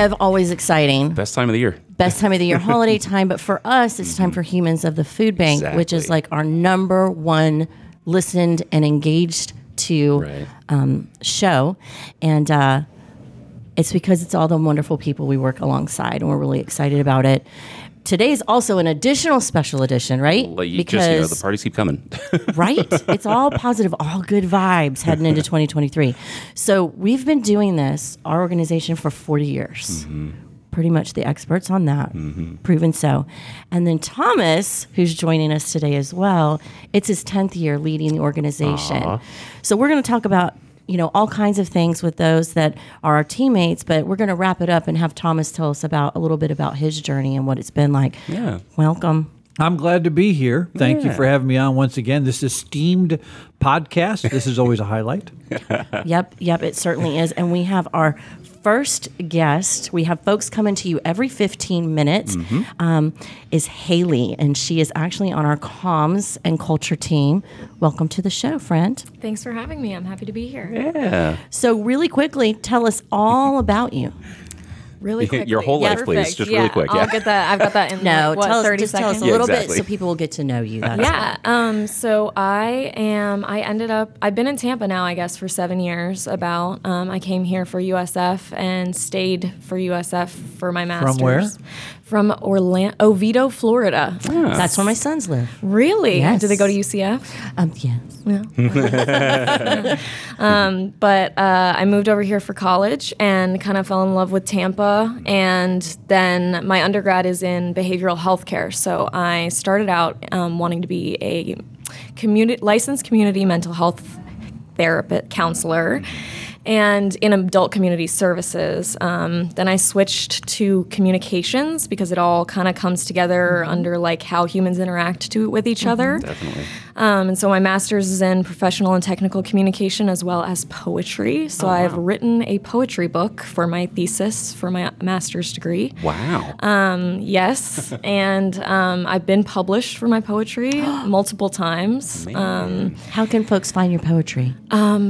ev- always exciting. Best time of the year. Best time of the year, holiday time. But for us, it's time for Humans of the Food Bank, which is like our number one listened and engaged to Right. um, show. And uh, it's because it's all the wonderful people we work alongside, and we're really excited about it. Today's also an additional special edition, right? Well, you just you know the parties keep coming. right? It's all positive, all good vibes heading into 2023. So we've been doing this, our organization, for 40 years. Mm-hmm. Pretty much the experts on that, mm-hmm. proven so. And then Thomas, who's joining us today as well, it's his 10th year leading the organization. So we're going to talk about you know all kinds of things with those that are our teammates but we're going to wrap it up and have thomas tell us about a little bit about his journey and what it's been like Yeah. welcome I'm glad to be here. Thank you for having me on once again. This esteemed podcast. This is always a highlight. Yep, yep, it certainly is. And we have our first guest. We have folks coming to you every 15 minutes. Um, is Haley, and she is actually on our comms and culture team. Welcome to the show, friend. Thanks for having me. I'm happy to be here. yeah. So, really quickly, tell us all about you. Really quick. Your whole life, please. Just really quick, yeah. I'll get that. I've got that in No, like, what, tell us, 30 just seconds. tell us a Yeah, little exactly. bit so people will get to know you. That's Yeah. Um, so I am. I ended up. I've been in Tampa now, I guess, for seven years. About. Um, I came here for USF and stayed for USF for my master's. where? From Orlando, Oviedo, Florida. That's where my sons live. Really? Yes. Do they go to UCF? Um, yes. but uh, I moved over here for college and kind of fell in love with Tampa. And then my undergrad is in behavioral health care. So I started out um, wanting to be a community licensed community mental health therapist counselor and in adult community services. Um, then I switched to communications because it all kind of comes together under like how humans interact to with each other. Definitely. Um, and so my master's is in professional and technical communication as well as poetry. So I've written a poetry book for my thesis for my master's degree. Wow. Yes, and um, I've been published for my poetry multiple times. Um, How can folks find your poetry?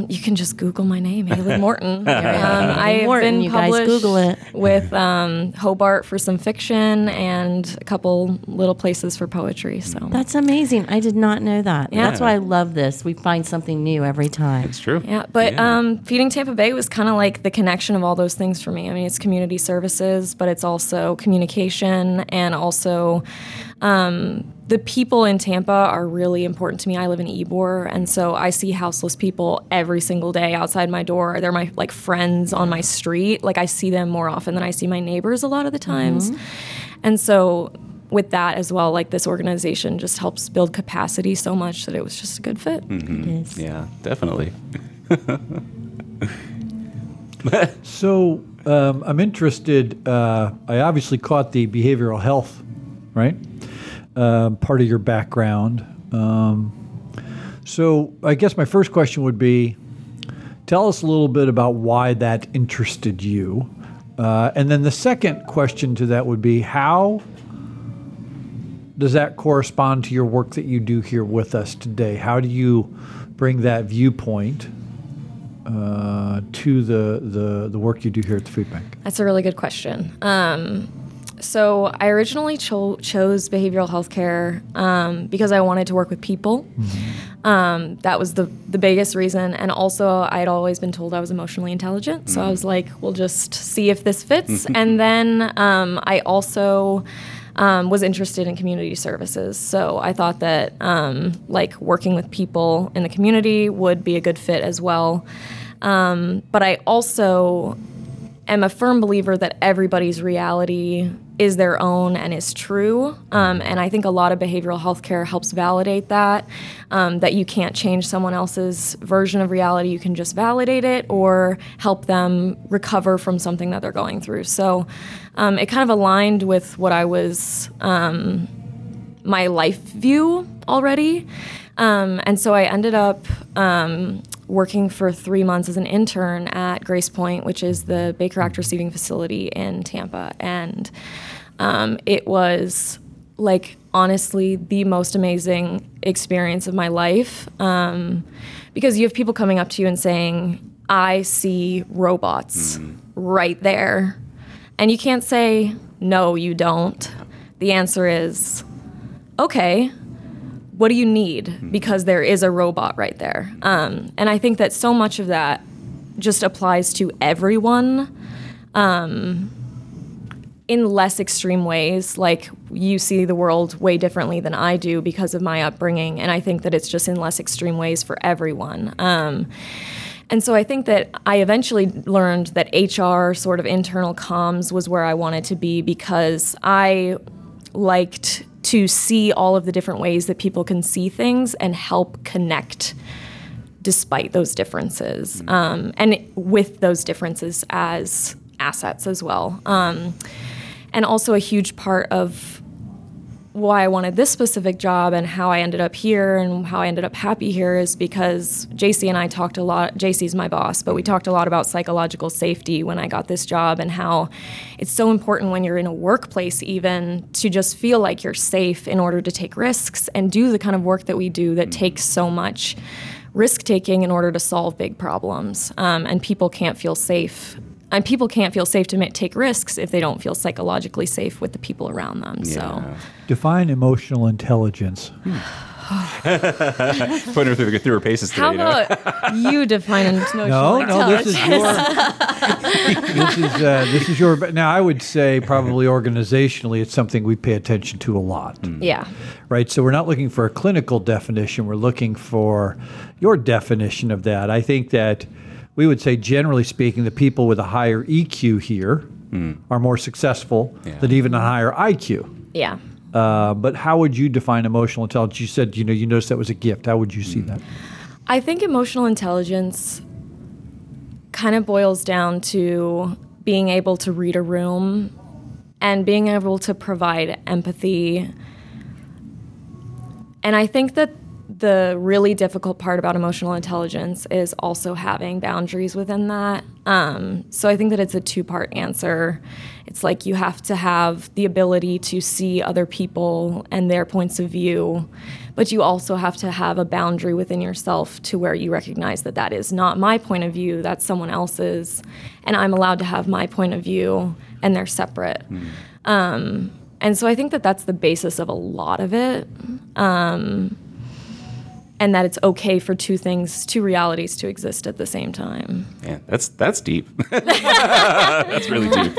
you can just Google my name, Haley Morton. um, I've Morton, been published Google it. with um, Hobart for some fiction and a couple little places for poetry. So That's amazing. I did not know that. Yeah. That's why I love this. We find something new every time. it's true. Yeah, but Yeah. Um, feeding Tampa Bay was kind of like the connection of all those things for me. I mean, it's community services, but it's also communication and also um, the people in Tampa are really important to me. I live in Ybor, and so I see houseless people every single day outside my door. They're my like friends on my street. Like I see them more often than I see my neighbors a lot of the times, and so. With that as well, like this organization just helps build capacity so much that it was just a good fit. Yes. Yeah, definitely. So um, I'm interested. Uh, I obviously caught the behavioral health, right? Um, part of your background. Um, so I guess my first question would be tell us a little bit about why that interested you. Uh, and then the second question to that would be how does that correspond to your work that you do here with us today? How do you bring that viewpoint uh, to the, the, the work you do here at the food bank? That's a really good question. Um, so I originally cho- chose behavioral health care um, because I wanted to work with people. Um, that was the the biggest reason, and also I'd always been told I was emotionally intelligent. So I was like, we'll just see if this fits. and then um, I also. Um, was interested in community services, so I thought that um, like working with people in the community would be a good fit as well. Um, but I also am a firm believer that everybody's reality is their own and is true. Um, and I think a lot of behavioral health care helps validate that, um, that you can't change someone else's version of reality. You can just validate it or help them recover from something that they're going through. So um, it kind of aligned with what I was, um, my life view already. Um, and so I ended up um, working for three months as an intern at Gracepoint, which is the Baker Act receiving facility in Tampa. And um, it was like honestly the most amazing experience of my life um, because you have people coming up to you and saying, I see robots right there and you can't say, no, you don't. The answer is, okay, what do you need? Because there is a robot right there. Um, and I think that so much of that just applies to everyone. Um, in less extreme ways. Like you see the world way differently than I do because of my upbringing, and I think that it's just in less extreme ways for everyone. Um, and so I think that I eventually learned that HR, sort of internal comms, was where I wanted to be because I liked to see all of the different ways that people can see things and help connect despite those differences um, and with those differences as assets as well. Um, and also a huge part of why I wanted this specific job and how I ended up here and how I ended up happy here is because JC and I talked a lot. JC's my boss, but we talked a lot about psychological safety when I got this job and how it's so important when you're in a workplace, even to just feel like you're safe in order to take risks and do the kind of work that we do that takes so much risk taking in order to solve big problems. Um, and people can't feel safe and people can't feel safe to make, take risks if they don't feel psychologically safe with the people around them. Yeah. So, define emotional intelligence. Putting her through, through her paces today. How about you, know? you define emotional no, intelligence? No, this is your. this is uh, this is your. Now, I would say probably organizationally, it's something we pay attention to a lot. Mm. Yeah. Right. So we're not looking for a clinical definition. We're looking for your definition of that. I think that we would say, generally speaking, the people with a higher EQ here mm. are more successful yeah. than even a higher IQ. Yeah. Uh, but how would you define emotional intelligence? You said, you know, you noticed that was a gift. How would you see mm. that? I think emotional intelligence kind of boils down to being able to read a room and being able to provide empathy. And I think that the really difficult part about emotional intelligence is also having boundaries within that. Um, so I think that it's a two part answer. It's like you have to have the ability to see other people and their points of view, but you also have to have a boundary within yourself to where you recognize that that is not my point of view, that's someone else's, and I'm allowed to have my point of view, and they're separate. Mm. Um, and so I think that that's the basis of a lot of it. Um, and that it's okay for two things, two realities to exist at the same time. Yeah, that's that's deep. that's really deep.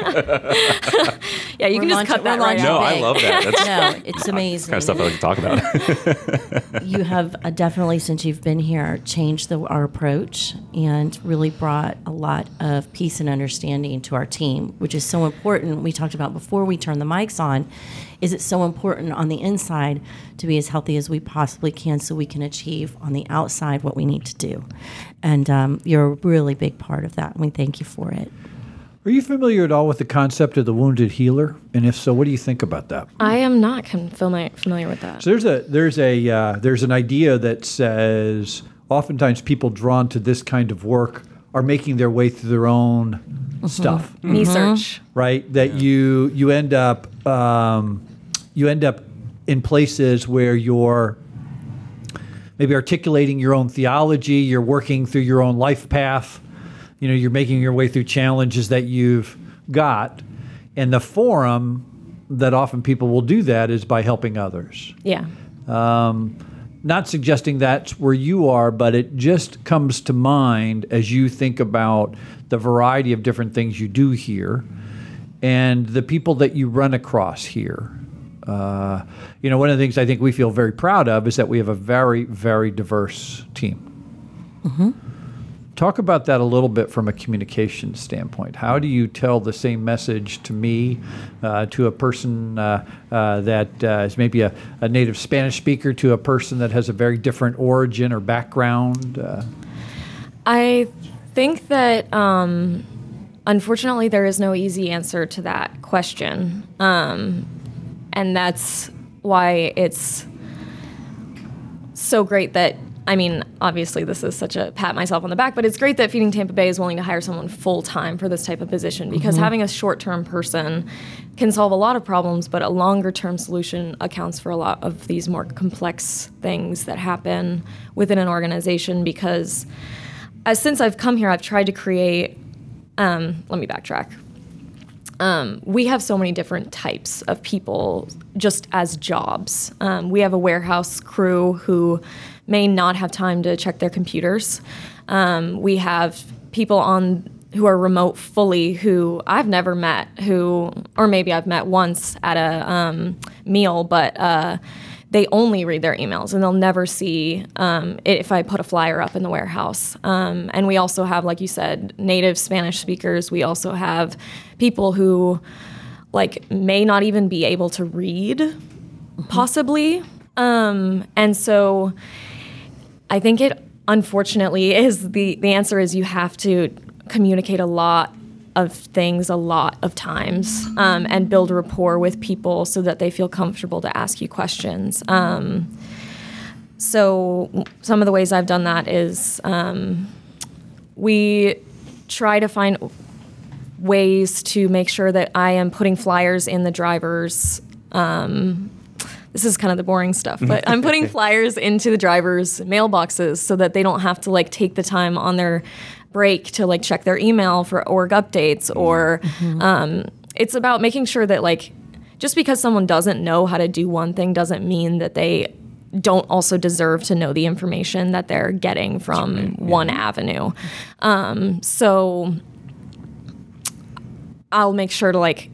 yeah, you We're can just cut that right off. No, I love that. That's, no, it's amazing. kind of stuff I like to talk about. you have uh, definitely, since you've been here, changed the, our approach and really brought a lot of peace and understanding to our team, which is so important. We talked about before we turn the mics on is it so important on the inside to be as healthy as we possibly can so we can achieve on the outside what we need to do. And um, you're a really big part of that. And we thank you for it. Are you familiar at all with the concept of the wounded healer? And if so, what do you think about that? I am not familiar familiar with that. So there's a there's a uh, there's an idea that says oftentimes people drawn to this kind of work are making their way through their own mm-hmm. stuff. Mm-hmm. Research, right? That yeah. you you end up um, you end up in places where you're maybe articulating your own theology, you're working through your own life path, you know, you're making your way through challenges that you've got. And the forum that often people will do that is by helping others. Yeah. Um, not suggesting that's where you are, but it just comes to mind as you think about the variety of different things you do here and the people that you run across here. Uh, you know, one of the things I think we feel very proud of is that we have a very, very diverse team. Mm-hmm. Talk about that a little bit from a communication standpoint. How do you tell the same message to me, uh, to a person uh, uh that uh, is maybe a, a, native Spanish speaker, to a person that has a very different origin or background? Uh? I think that. Um, unfortunately, there is no easy answer to that question. Um, and that's why it's so great that I mean, obviously, this is such a pat myself on the back, but it's great that Feeding Tampa Bay is willing to hire someone full time for this type of position because mm-hmm. having a short term person can solve a lot of problems, but a longer term solution accounts for a lot of these more complex things that happen within an organization. Because as since I've come here, I've tried to create. Um, let me backtrack. Um, we have so many different types of people just as jobs. Um, we have a warehouse crew who may not have time to check their computers. Um, we have people on who are remote fully who I've never met who or maybe I've met once at a um, meal but uh, they only read their emails and they'll never see um, it if I put a flyer up in the warehouse. Um, and we also have, like you said, native Spanish speakers. We also have people who like may not even be able to read, possibly. Um, and so I think it unfortunately is the the answer is you have to communicate a lot of things a lot of times um, and build rapport with people so that they feel comfortable to ask you questions. Um, so some of the ways I've done that is um, we try to find ways to make sure that I am putting flyers in the drivers. Um, this is kind of the boring stuff, but I'm putting flyers into the drivers' mailboxes so that they don't have to like take the time on their break to like check their email for org updates or um, it's about making sure that like just because someone doesn't know how to do one thing doesn't mean that they don't also deserve to know the information that they're getting from one avenue. Um, so I'll make sure to like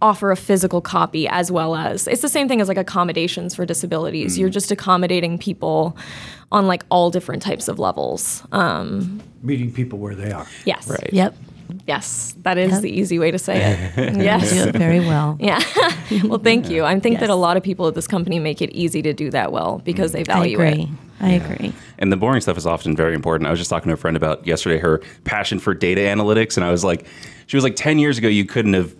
offer a physical copy as well as it's the same thing as like accommodations for disabilities. You're just accommodating people on like all different types of levels. Um, Meeting people where they are. yes. Right. Yep. Yes. That is Yep. the easy way to say it. yes. Do it very well. Yeah. well, thank you. I think that a lot of people at this company make it easy to do that well because they value I value agree. it. I agree. And the boring stuff is often very important. I was just talking to a friend about yesterday her passion for data analytics, and I was like, she was like, 10 years ago, you couldn't have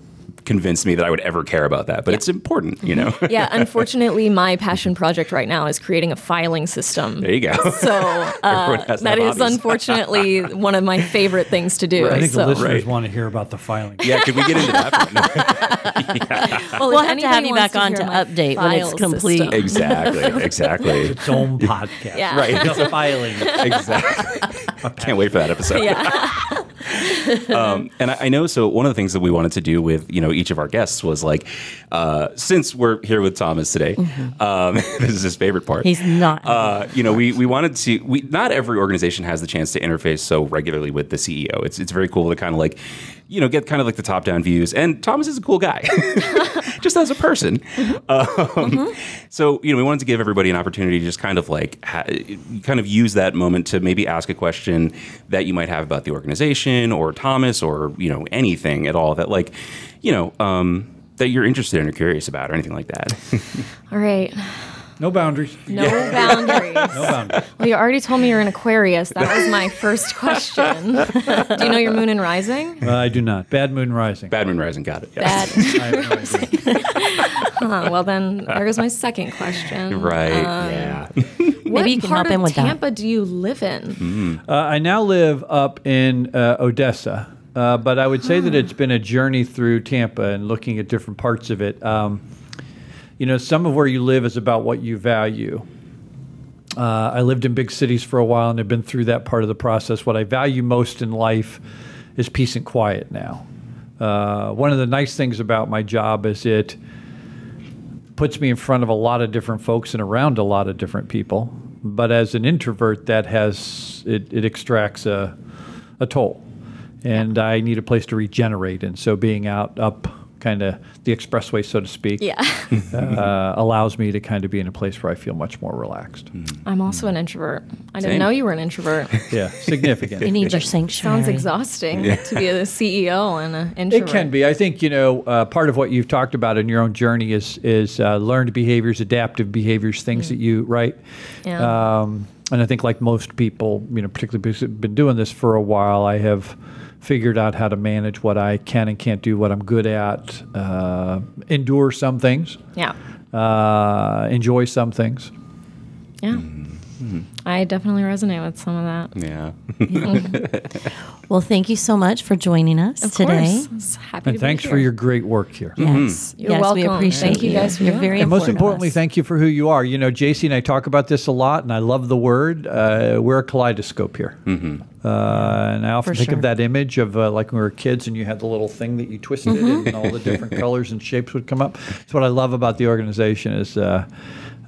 convinced me that I would ever care about that, but it's important, you know? Yeah, unfortunately, my passion project right now is creating a filing system. there you go. So uh, Everyone has to that have is hobbies. unfortunately one of my favorite things to do. I think so, the listeners Right. want to hear about the filing. yeah, could we get into that? well, We'll have to have you wants back on to update when it's complete. system- exactly, exactly, Its own podcast. Yeah. right, The filing. exactly. I can't wait for that episode. Yeah. um, and I, I know. So one of the things that we wanted to do with you know each of our guests was like, uh, since we're here with Thomas today, um, this is his favorite part. He's not. Uh, you know, we, we wanted to. We not every organization has the chance to interface so regularly with the CEO. It's it's very cool to kind of like, you know, get kind of like the top down views. And Thomas is a cool guy, just as a person. Um, So you know, we wanted to give everybody an opportunity to just kind of like ha- kind of use that moment to maybe ask a question that you might have about the organization or Thomas or you know anything at all that like, you know. Um, that you're interested in or curious about or anything like that. All right. No boundaries. No boundaries. No boundaries. Well, you already told me you're an Aquarius. That was my first question. do you know your moon and rising? Uh, I do not. Bad moon rising. Bad Moon Rising, got it. Yeah. Bad. moon have no idea. Huh, well, then there goes my second question. Right. Um, yeah. What you can part hop in of with that. Tampa do you live in? Uh, I now live up in uh, Odessa, uh, but I would say that it's been a journey through Tampa and looking at different parts of it. Um, you know, some of where you live is about what you value. Uh, I lived in big cities for a while and have been through that part of the process. What I value most in life is peace and quiet now. Uh, one of the nice things about my job is it puts me in front of a lot of different folks and around a lot of different people. But as an introvert, that has it, it extracts a, a toll, and I need a place to regenerate. And so being out up kind of the expressway, so to speak, Yeah. uh, allows me to kind of be in a place where I feel much more relaxed. I'm also an introvert. I didn't know you were an introvert. Yeah, significant. you need your sanctuary. Sounds exhausting to be a CEO and an introvert. It can be. I think you know uh, part of what you've talked about in your own journey is is uh, learned behaviors, adaptive behaviors, things that you right. Yeah. Um, and I think like most people, you know, particularly because I've been doing this for a while, I have figured out how to manage what I can and can't do, what I'm good at, uh, endure some things, Yeah. uh, enjoy some things. Yeah. I definitely resonate with some of that. Yeah. Well, thank you so much for joining us Of today. course. I was happy And to thanks be for your great work here. Yes, You're yes, we welcome. appreciate Thank you guys for You're very. And most importantly, us. thank you for who you are. You know, JC and I talk about this a lot, and I love the word. Uh, we're a kaleidoscope here. Mm-hmm. Uh, and I often For think sure. of that image of uh, like when we were kids and you had the little thing that you twisted Mm-hmm. and all the different colors and shapes would come up. That's what I love about the organization is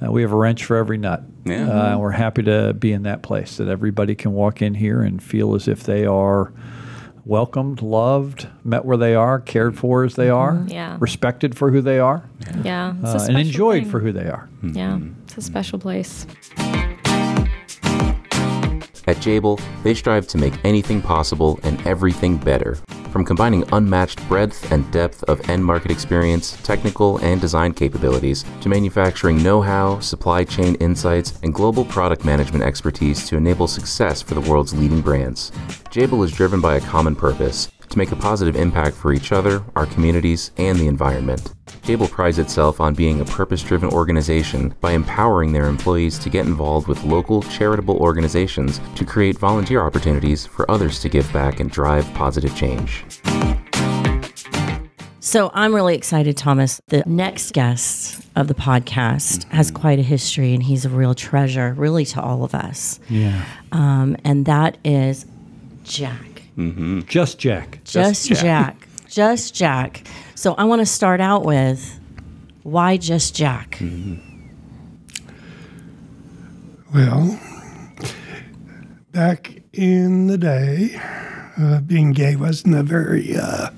uh, we have a wrench for every nut. Yeah. Uh, and we're happy to be in that place that everybody can walk in here and feel as if they are welcomed, loved, met where they are, cared for as they are, Yeah. respected for who they are, Yeah. It's a uh, and enjoyed thing. for who they are. Yeah. It's a special place. At Jabil, they strive to make anything possible and everything better. From combining unmatched breadth and depth of end market experience, technical and design capabilities, to manufacturing know how, supply chain insights, and global product management expertise to enable success for the world's leading brands. Jabil is driven by a common purpose to make a positive impact for each other, our communities, and the environment. Jabil prides itself on being a purpose driven organization by empowering their employees to get involved with local charitable organizations to create volunteer opportunities for others to give back and drive positive change. So I'm really excited, Thomas. The next guest of the podcast has quite a history, and he's a real treasure, really, to all of us. Yeah. Um, and that is Jack. Just Jack. Just, Jack. Jack. Just Jack. So I want to start out with why just Jack? Well, back in the day, uh, being gay wasn't a very uh,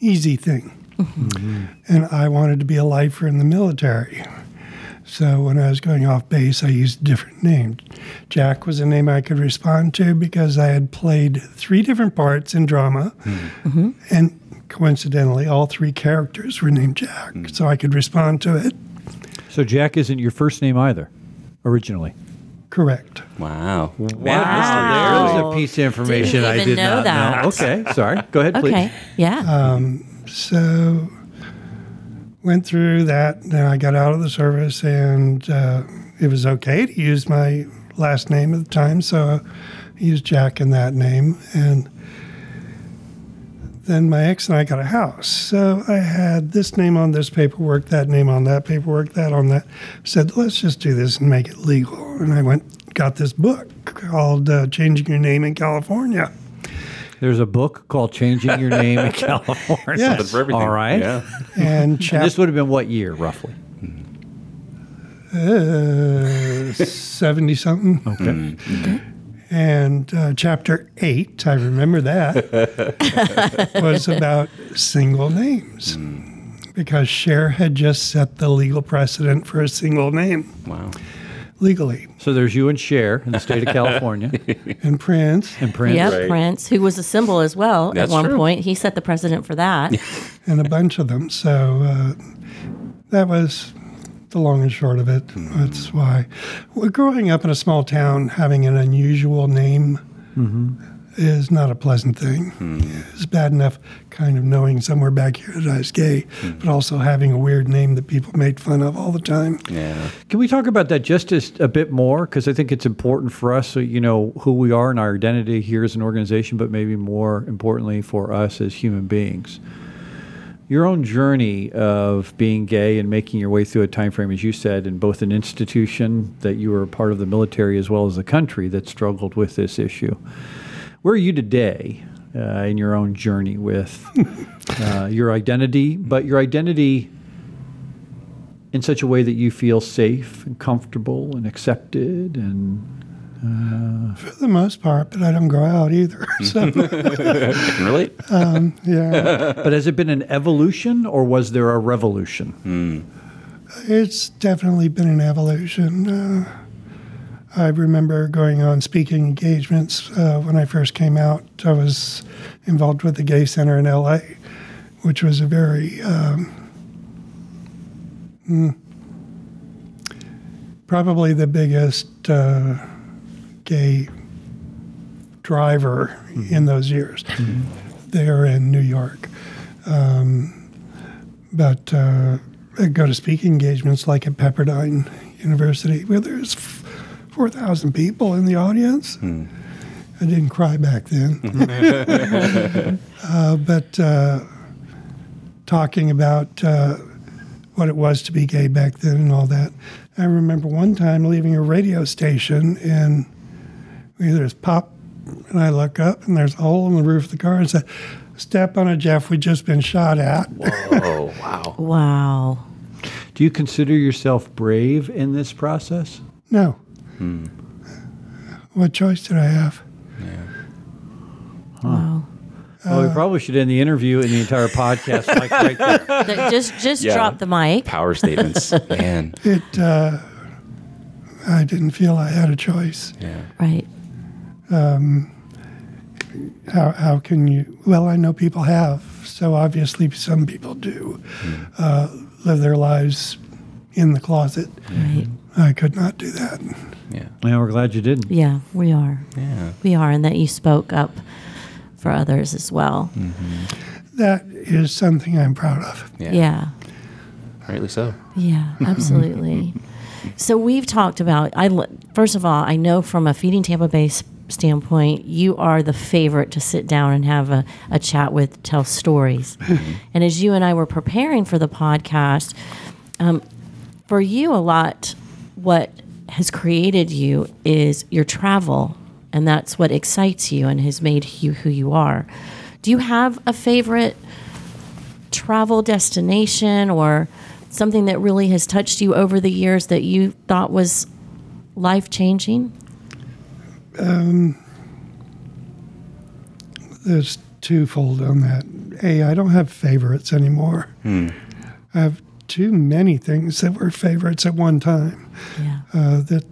easy thing. And I wanted to be a lifer in the military. So when I was going off base, I used a different name. Jack was a name I could respond to because I had played three different parts in drama. And coincidentally, all three characters were named Jack. So I could respond to it. So Jack isn't your first name either, originally. Correct. Wow. Man, Wow. history, There's a piece of information Didn't I did know not that. know. Okay, sorry. Go ahead, please. Okay. Yeah. So went through that. Then I got out of the service, and uh, it was okay to use my last name at the time, so I used Jack in that name. And then my ex and I got a house, so I had this name on this paperwork, that name on that paperwork, that on that. Said, let's just do this and make it legal. And I went got this book called uh, "Changing Your Name in California." There's a book called Changing Your Name in California. Yes. Something for everything. All right. Yeah. And And this would have been what year, roughly? uh, 70 something. Okay. And uh, chapter eight, I remember that, was about single names. Because Cher had just set the legal precedent for a single name Wow. legally. So there's you and Cher in the state of California And Prince and Prince. Yep, Right. Prince, who was a symbol as well That's at one true. point. He set the precedent for that. and a bunch of them. So uh, that was the long and short of it. Mm-hmm. That's why. Well, growing up in a small town, having an unusual name mm-hmm. is not a pleasant thing. Mm-hmm. It's bad enough kind of knowing somewhere back here that I was gay, but also having a weird name that people made fun of all the time. Yeah. Can we talk about that just as a bit more? Because I think it's important for us, so you know who we are and our identity here as an organization, but maybe more importantly for us as human beings. Your own journey of being gay and making your way through a time frame, as you said, in both an institution that you were a part of the military as well as the country that struggled with this issue. Where are you today uh, in your own journey with uh, your identity, but your identity in such a way that you feel safe and comfortable and accepted and For the most part, but I don't go out either. So, I can relate. yeah, but has it been an evolution or was there a revolution it's definitely been an evolution. Uh, I remember going on speaking engagements uh, when I first came out. I was involved with the Gay Center in LA, which was a very um, mm, probably the biggest uh, gay driver in those years there in New York. Um, but uh, I go to speaking engagements like at Pepperdine University, where there's 4,000 people in the audience. I didn't cry back then. uh, but uh, talking about uh, what it was to be gay back then and all that. I remember one time leaving a radio station and there's pop, and I look up and there's a hole in the roof of the car and said, Step on it, Jeff. We've just been shot at. Oh wow. Wow. Do you consider yourself brave in this process? No. What choice did I have? Wow. well, we probably should end the interview and the entire podcast like right there. Just just Yeah. drop the mic. Power statements, man. It. Uh, I didn't feel I had a choice. Yeah. Right. Um, how, how can you? Well, I know people have. So obviously, some people do hmm. uh, live their lives in the closet. Right. I could not do that. Yeah. Yeah, we're glad you didn't. Yeah, we are. Yeah. We are, and that you spoke up for others as well. Mm-hmm. That is something I'm proud of. Yeah. Yeah. Rightly so. Yeah, absolutely. so we've talked about. I l- first of all, I know from a feeding Tampa Bay s- standpoint, you are the favorite to sit down and have a, a chat with, tell stories. and as you and I were preparing for the podcast, um, for you, a lot what has created you is your travel, and that's what excites you and has made you who you are. Do you have a favorite travel destination or something that really has touched you over the years that you thought was life changing? There's twofold on that. A, I don't have favorites anymore. I have too many things that were favorites at one time. Yeah. uh, that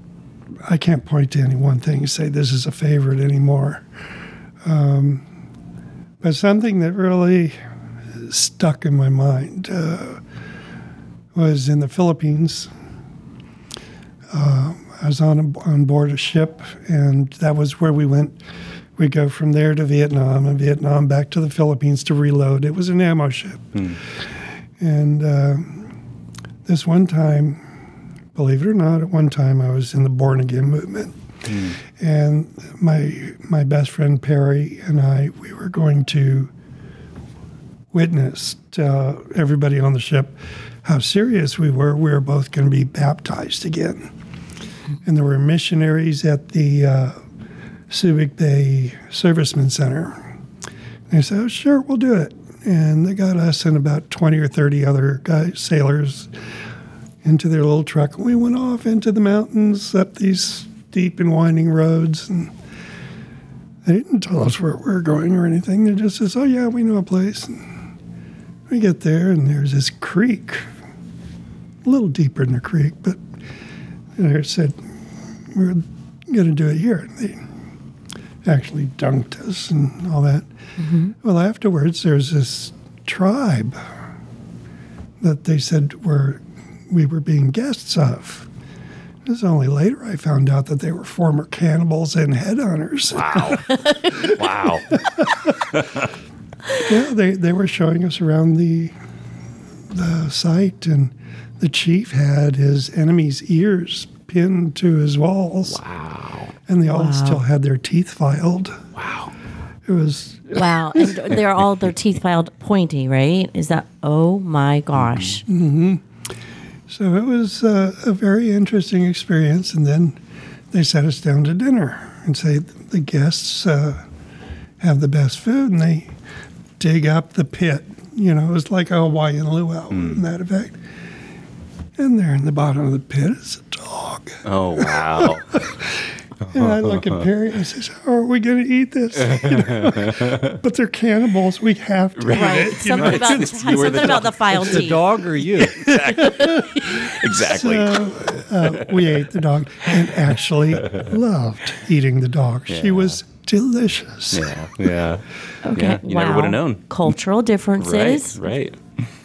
I can't point to any one thing and say this is a favorite anymore. Um, but something that really stuck in my mind uh, was in the Philippines. Uh, I was on a, on board a ship, and that was where we went. We go from there to Vietnam, and Vietnam back to the Philippines to reload. It was an ammo ship, and uh, this one time believe it or not, at one time I was in the born again movement. And my my best friend Perry and I, we were going to witness to everybody on the ship how serious we were. We were both going to be baptized again. And there were missionaries at the uh, Subic Bay Servicemen Center. And they said, oh, sure, we'll do it. And they got us and about 20 or 30 other guys, sailors, into their little truck. And we went off into the mountains up these deep and winding roads. And they didn't tell us where we were going or anything. They just says, oh, yeah, we know a place. And we get there, and there's this creek, a little deeper in the creek, but they said, we're going to do it here. And they actually dunked us and all that. Mm-hmm. Well, afterwards, there's this tribe that they said were we were being guests of. It was only later I found out that they were former cannibals and headhunters. Wow. yeah, they, they were showing us around the the site, and the chief had his enemy's ears pinned to his walls. wow. And they all Wow. still had their teeth filed. Wow. It was Wow. and they're all their teeth filed pointy, right? Is that, oh my gosh. Mm-hmm. So it was uh, a very interesting experience. And then they sat us down to dinner and say the guests uh, have the best food, and they dig up the pit. You know, it was like a Hawaiian luau in that effect. And there in the bottom of the pit is a dog. Oh wow. And I look at Perry and I says, How are we going to eat this? You know, but they're cannibals. We have to. Right. Something about, You something the about the filed The dog or you? exactly. Uh, we ate the dog and actually loved eating the dog. She was delicious. yeah. Yeah. Okay. Yeah. You wow. never would have known. Cultural differences. Right. Right.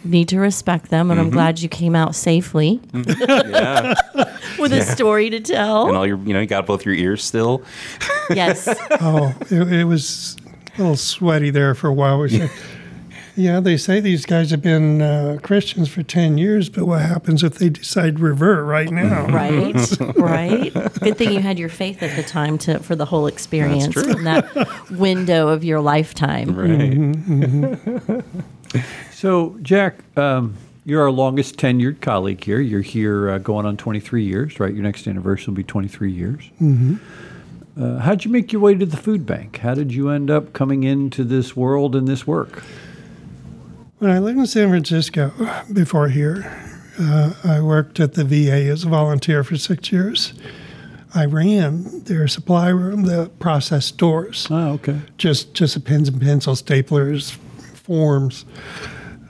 Need to respect them, and I'm mm-hmm. glad you came out safely mm-hmm. Yeah. with a story to tell. and all your, you know, you got both your ears still. yes. Oh, it, it was a little sweaty there for a while. We said, Yeah, they say these guys have been uh, Christians for 10 years, but what happens if they decide to revert right now? Right, right. Good thing you had your faith at the time to for the whole experience in that window of your lifetime. Right. Mm-hmm, So, Jack, um, you're our longest tenured colleague here. You're here uh, going on 23 years, right? Your next anniversary will be 23 years. Mm-hmm. Uh, how'd you make your way to the food bank? How did you end up coming into this world and this work? When I lived in San Francisco before here, uh, I worked at the VA as a volunteer for six years. I ran their supply room, the process stores, Oh, okay. just just the pens and pencils, staplers, forms,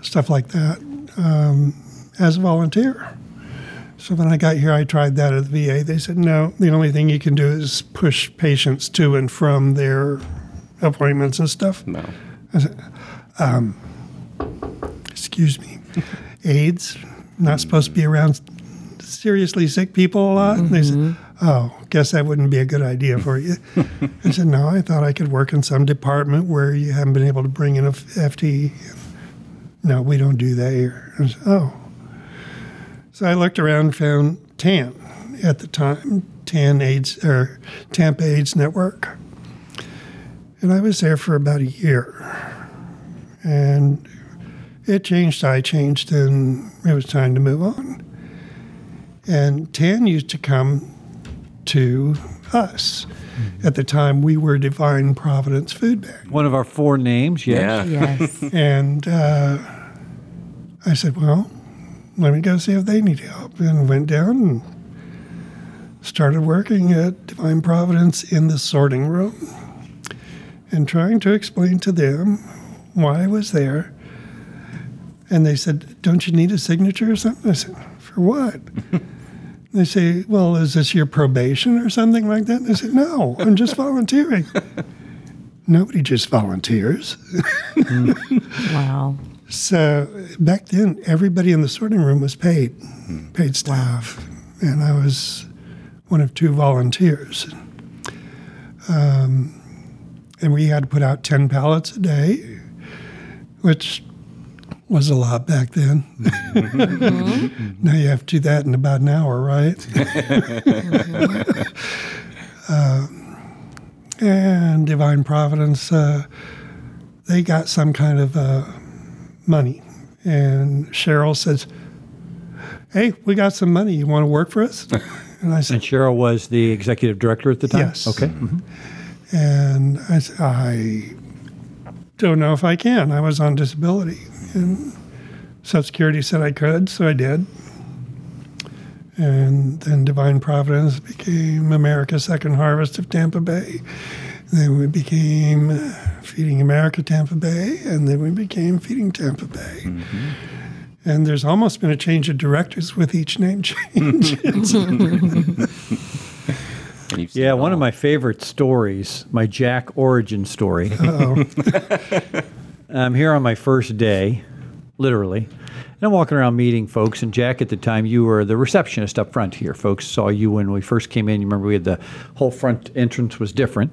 stuff like that, um, as a volunteer. So when I got here, I tried that at the VA. They said, no, the only thing you can do is push patients to and from their appointments and stuff. No. excuse me, AIDS, not supposed to be around seriously sick people a lot. And they said, oh, guess that wouldn't be a good idea for you. I said, no, I thought I could work in some department where you haven't been able to bring in a FT. No, we don't do that here. I said, oh. So I looked around and found TAN at the time, TAN AIDS, or Tampa AIDS Network. And I was there for about a year. And it changed, I changed, and it was time to move on. And Tan used to come to us. At the time, we were Divine Providence Food Bank. One of our four names, yes. Yeah. Yes. And uh, I said, well, let me go see if they need help. And went down and started working at Divine Providence in the sorting room and trying to explain to them why I was there. And they said, don't you need a signature or something? I said, for what? They say, well, is this your probation or something like that? And I said, no, I'm just volunteering. Nobody just volunteers. Wow. So back then, everybody in the sorting room was paid, paid staff, and I was one of two volunteers. Um, and we had to put out ten pallets a day, which was a lot back then. now you have to do that in about an hour, right? Um, and Divine Providence, uh, they got some kind of uh, money. And Cheryl says, Hey, we got some money. You want to work for us? And I And said, Cheryl was the executive director at the time? Yes. Okay. mhm. And I said, I don't know if I can. I was on disability. And Social Security said I could, so I did. And then Divine Providence became America's Second Harvest of Tampa Bay. Then we became uh, Feeding America Tampa Bay, and then we became Feeding Tampa Bay. And there's almost been a change of directors with each name change. And you've seen Yeah, one of my favorite stories, my Jack origin story. I'm here on my first day, literally. And I'm walking around meeting folks, and Jack, at the time, you were the receptionist up front here. Folks saw you when we first came in. You remember we had the whole front entrance was different.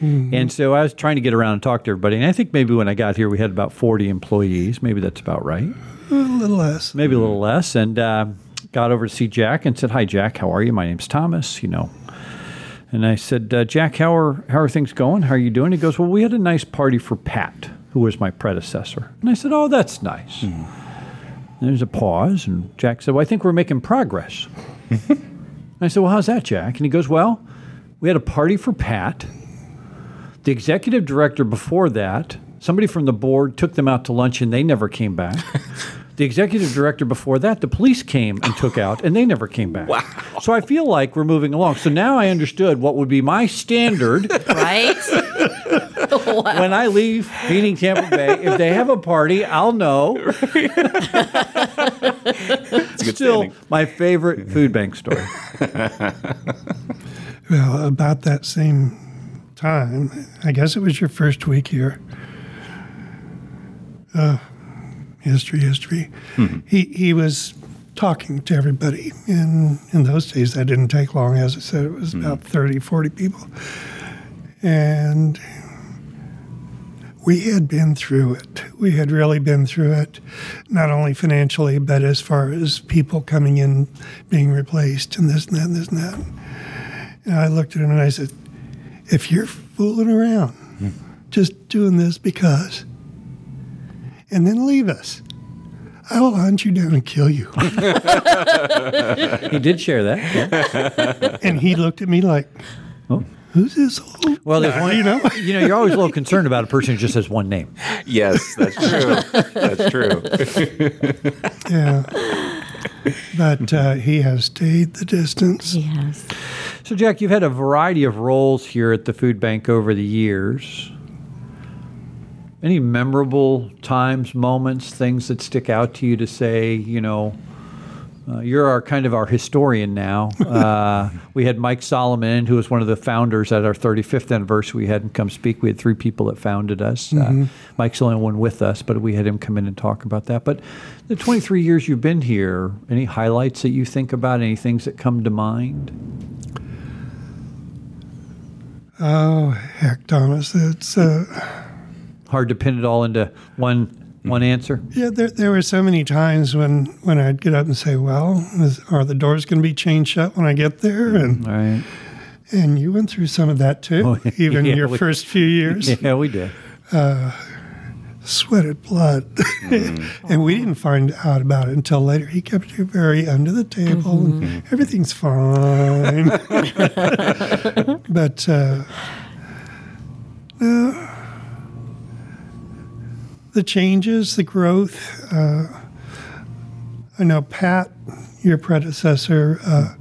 And so I was trying to get around and talk to everybody. And I think maybe when I got here, we had about 40 employees. Maybe that's about right a little less. maybe a little less, and uh, got over to see Jack and said, "Hi, Jack. How are you? My name's Thomas. You know." And I said, uh, "Jack, how are how are things going? How are you doing?" He goes, "Well, we had a nice party for Pat, who was my predecessor." And I said, "Oh, that's nice." And There's a pause, and Jack said, "Well, I think we're making progress." and I said, "Well, how's that, Jack?" And he goes, "Well, we had a party for Pat. The executive director before that, somebody from the board took them out to lunch, and they never came back." The executive director before that, the police came and took out, and they never came back. Wow. So I feel like we're moving along. So now I understood what would be my standard Right? when I leave feeding Tampa Bay. If they have a party, I'll know. It's a good Still, standing. my favorite food bank story. Well, about that same time, I guess it was your first week here. Uh, history, history. He he was talking to everybody. In in those days, that didn't take long. As I said, it was about 30, 40 people, and we had been through it. We had really been through it, not only financially, but as far as people coming in, being replaced, and this and that and this and that. And I looked at him and I said, if you're fooling around, hmm. just doing this because, and then leave us, I will hunt you down and kill you. He did share that. yeah. and he looked at me like, Oh. Who's this old Well, there's guy?" one, you know? you know, you're always a little concerned about a person who just has one name. Yes, that's true. that's true. yeah. But uh, he has stayed the distance. Yes. So, Jack, you've had a variety of roles here at the food bank over the years. Any memorable times, moments, things that stick out to you to say, you know, uh, you're our kind of our historian now. Uh, we had Mike Solomon, who was one of the founders at our 35th anniversary. We had him come speak. We had three people that founded us. Uh, Mike's the only one with us, but we had him come in and talk about that. But the 23 years you've been here, any highlights that you think about? Any things that come to mind? Oh, heck, Thomas. It's, uh, hard to pin it all into one Mm-hmm. one answer. yeah, there, there were so many times when, when I'd get up and say, well, is, are the doors going to be chained shut when I get there? Mm-hmm. And, All right. and you went through some of that too, Oh, even yeah, your we- first few years. Yeah, we did. Uh, sweated blood. Mm-hmm. and we didn't find out about it until later. He kept it very under the table and everything's fine. but uh, no, the changes, the growth. Uh, I know Pat, your predecessor, uh,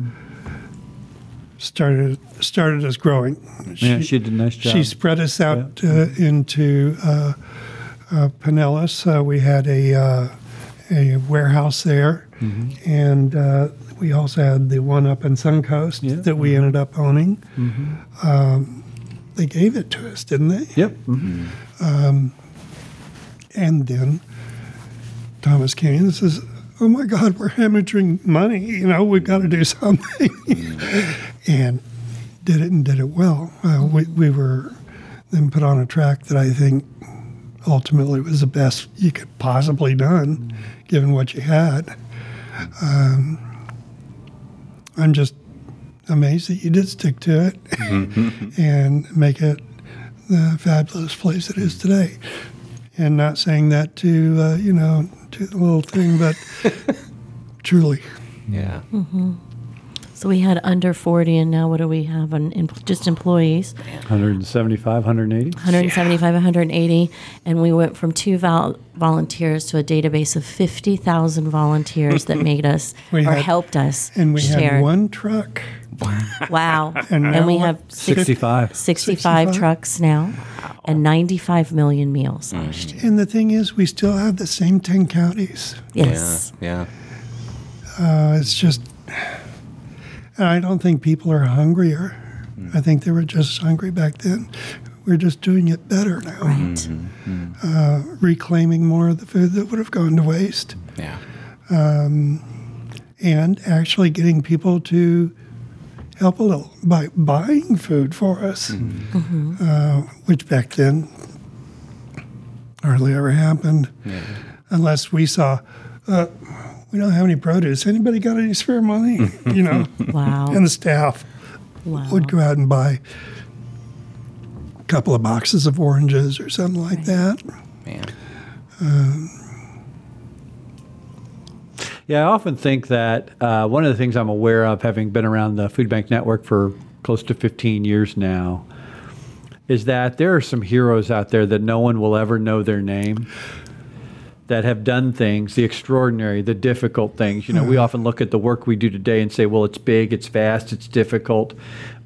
started started us growing. Yeah, she did a nice job. She spread us out uh, into uh, uh, Pinellas. Uh, we had a uh, a warehouse there, Mm-hmm. and uh, we also had the one up in Suncoast Yeah. Mm-hmm. that we ended up owning. Um, they gave it to us, didn't they? Yep. mhm. And then Thomas and says, "Oh my God, we're hemorrhaging money. You know, we've got to do something." and did it and did it well. Uh, we, we were then put on a track that I think ultimately was the best you could possibly done, given what you had. Um, I'm just amazed that you did stick to it and make it the fabulous place it is today. And not saying that to uh, you know to the little thing, but truly. Yeah. Mm-hmm. So we had under 40, and now what do we have on in, just employees? 175, 180. 175, 180, and we went from two vol- volunteers to a database of 50,000 volunteers that made us We or had- helped us And we share. had one truck. Wow. And and, we have six- 65. 65 65? trucks now and 95 million meals mm-hmm. last year. And the thing is, we still have the same 10 counties. Yes. Yeah. Uh, it's just, I don't think people are hungrier. Mm. I think they were just hungry back then. We're just doing it better now, Right. Mm-hmm, mm-hmm. uh, reclaiming more of the food that would have gone to waste, Yeah. Um, and actually getting people to help a little by buying food for us, uh, which back then hardly ever happened, unless we saw. Uh, we don't have any produce. Anybody got any spare money? You know, Wow. and the staff wow. would go out and buy a couple of boxes of oranges or something like that. Man. Yeah, I often think that uh, one of the things I'm aware of, having been around the Food Bank Network for close to 15 years now, is that there are some heroes out there that no one will ever know their name that have done things, the extraordinary, the difficult things. You know, we mm-hmm. often look at the work we do today and say, well, it's big, it's fast, it's difficult.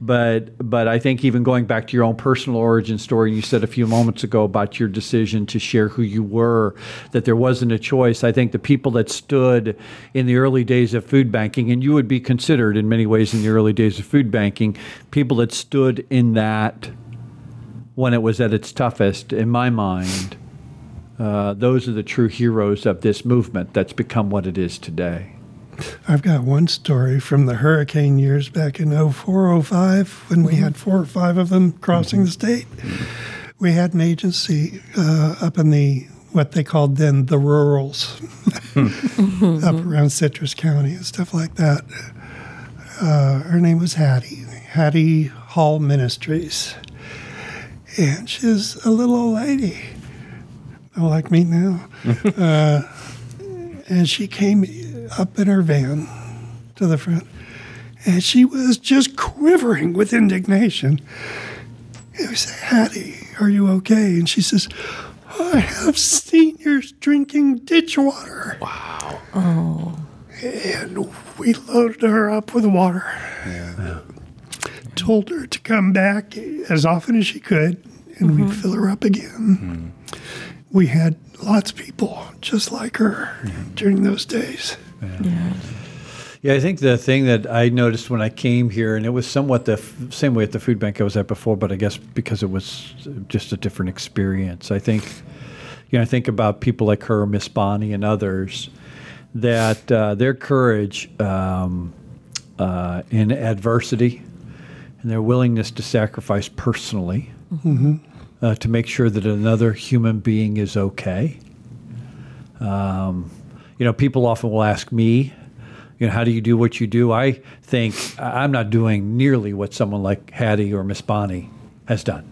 But but I think even going back to your own personal origin story, you said a few moments ago about your decision to share who you were, that there wasn't a choice. I think the people that stood in the early days of food banking, and you would be considered in many ways in the early days of food banking, people that stood in that when it was at its toughest, in my mind, uh, those are the true heroes of this movement that's become what it is today. I've got one story from the hurricane years back in 04, 05, when we had four or five of them crossing the state. we had an agency uh, up in the what they called then the rurals, up around Citrus County and stuff like that. Uh, her name was Hattie, Hattie Hall Ministries, and she's a little old lady, like me now. uh, and she came up in her van to the front, and she was just quivering with indignation. And I said, Hattie, are you okay? And she says, I have seniors drinking ditch water. Wow. Oh. And we loaded her up with water. And told her to come back as often as she could, and we'd fill her up again. We had lots of people just like her during those days. Yeah, yeah. I think the thing that I noticed when I came here, and it was somewhat the f- same way at the food bank I was at before, but I guess because it was just a different experience. I think, you know, I think about people like her, Miss Bonnie, and others, that uh, their courage um, uh, in adversity and their willingness to sacrifice personally uh, to make sure that another human being is okay. Um, you know, people often will ask me, you know, how do you do what you do? I think I- I'm not doing nearly what someone like Hattie or Miss Bonnie has done.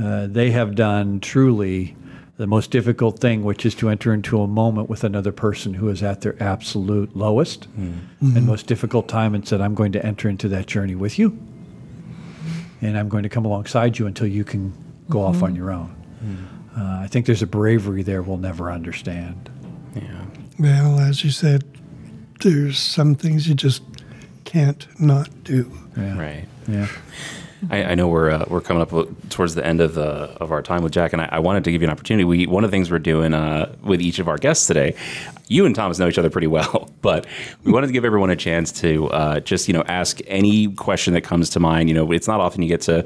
Uh, they have done truly the most difficult thing, which is to enter into a moment with another person who is at their absolute lowest and most difficult time and said, I'm going to enter into that journey with you. And I'm going to come alongside you until you can go off on your own. Uh, I think there's a bravery there we'll never understand. Yeah. Well, as you said, there's some things you just can't not do. Yeah. Right. Yeah. I, I know we're uh, we're coming up towards the end of the of our time with Jack, and I, I wanted to give you an opportunity. We one of the things we're doing uh, with each of our guests today. You and Thomas know each other pretty well, but we wanted to give everyone a chance to uh, just you know ask any question that comes to mind. You know, it's not often you get to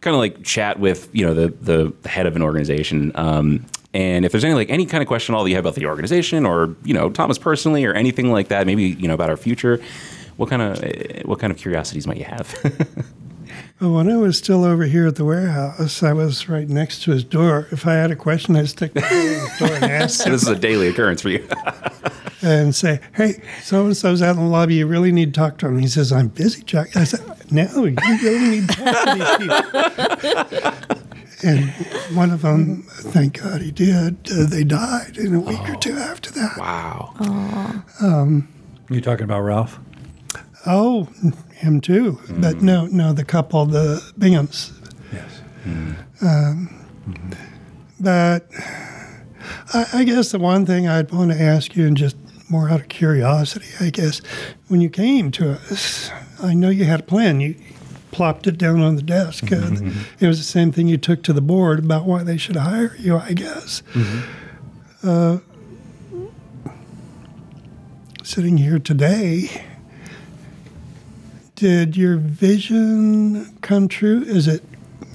kind of like chat with you know the the head of an organization. Um, and if there's any like any kind of question at all that you have about the organization or you know Thomas personally or anything like that, maybe you know about our future, what kind of eh, what kind of curiosities might you have? Well, when I was still over here at the warehouse, I was right next to his door. If I had a question, I'd stick my head in his door and ask him this is a daily occurrence for you. and say, "Hey, so and so's out in the lobby. You really need to talk to him." He says, "I'm busy, Jack." I said, "No, you really need to talk to these people." and one of them, thank God he did. Uh, they died in a week or two after that. wow. You talking about Ralph? Oh, him too. But no, no, the couple, the Binghams. Yes. But I, I guess the one thing I'd want to ask you, and just more out of curiosity, I guess, when you came to us, I know you had a plan. You plopped it down on the desk. Uh, it was the same thing you took to the board about why they should hire you, I guess. Uh, sitting here today, did your vision come true? Is it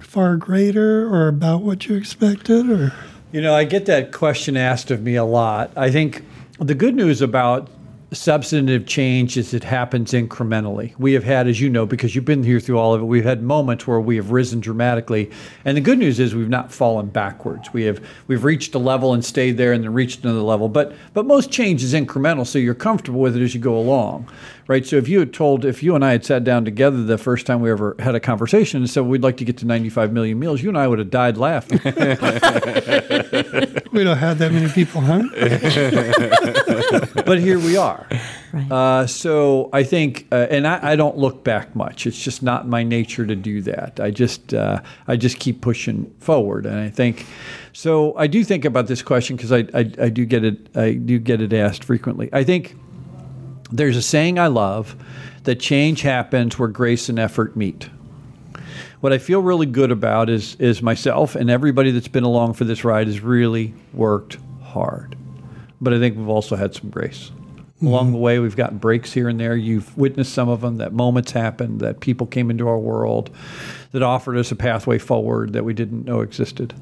far greater or about what you expected, or? You know, I get that question asked of me a lot. I think the good news about substantive change is it happens incrementally. We have had, as you know, because you've been here through all of it, we've had moments where we have risen dramatically. And the good news is we've not fallen backwards. We have we've reached a level and stayed there and then reached another level. But but most change is incremental, so you're comfortable with it as you go along. Right. So if you had told if you and I had sat down together the first time we ever had a conversation and said we'd like to get to 95 million meals, you and I would have died laughing. We don't have that many people huh? but here we are. Right. Uh, so I think, uh, and I, I don't look back much. It's just not my nature to do that. I just, uh, I just keep pushing forward, and I think. So I do think about this question because I, I, I do get it, I do get it asked frequently. I think there's a saying I love that change happens where grace and effort meet. What I feel really good about is is myself and everybody that's been along for this ride has really worked hard. But I think we've also had some grace. Mm-hmm. Along the way, we've gotten breaks here and there. You've witnessed some of them, that moments happened, that people came into our world that offered us a pathway forward that we didn't know existed.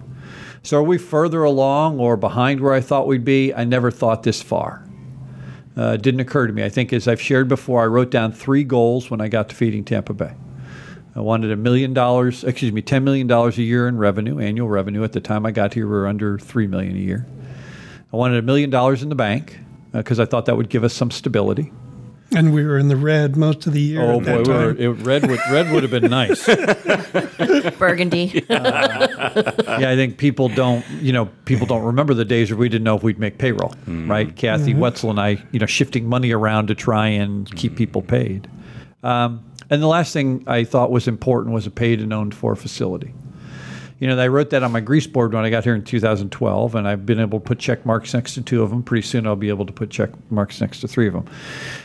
So, are we further along or behind where I thought we'd be? I never thought this far. Uh, didn't occur to me. I think, as I've shared before, I wrote down three goals when I got to Feeding Tampa Bay. I wanted a million dollars, excuse me, $10 million a year in revenue, annual revenue. At the time I got here, we were under 3 million a year. I wanted a million dollars in the bank because I thought that would give us some stability. And we were in the red most of the year. Oh boy, we were, it, red would red would have been nice. Burgundy. yeah, I think people don't, you know, people don't remember the days where we didn't know if we'd make payroll, mm-hmm. right? Kathy mm-hmm. Wetzel and I, you know, shifting money around to try and keep mm-hmm. people paid. Um, and the last thing I thought was important was a paid and owned for facility. You know, I wrote that on my grease board when I got here in 2012, and I've been able to put check marks next to two of them. Pretty soon, I'll be able to put check marks next to three of them.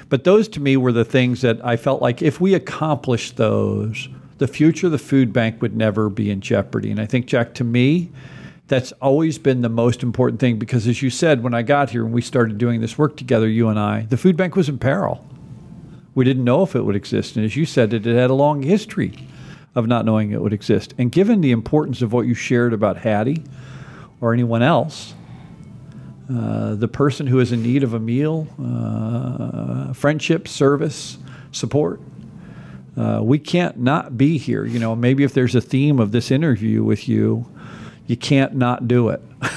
But those to me were the things that I felt like if we accomplished those, the future of the food bank would never be in jeopardy. And I think, Jack, to me, that's always been the most important thing because, as you said, when I got here and we started doing this work together, you and I, the food bank was in peril. We didn't know if it would exist. And as you said, it had a long history of not knowing it would exist. And given the importance of what you shared about Hattie or anyone else, uh, the person who is in need of a meal, uh, friendship, service, support, uh, we can't not be here. You know, maybe if there's a theme of this interview with you, you can't not do it.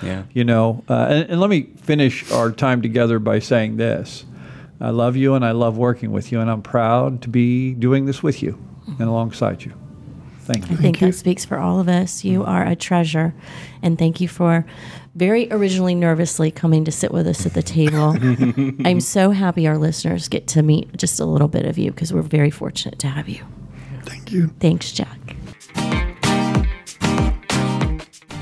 Yeah. you know uh, and, and let me finish our time together by saying this i love you and i love working with you and i'm proud to be doing this with you and alongside you thank you I think that speaks for all of us. You mm-hmm. are a treasure. And thank you for very originally nervously coming to sit with us at the table. I'm so happy our listeners get to meet just a little bit of you because we're very fortunate to have you. Thank you. Thanks, Jack.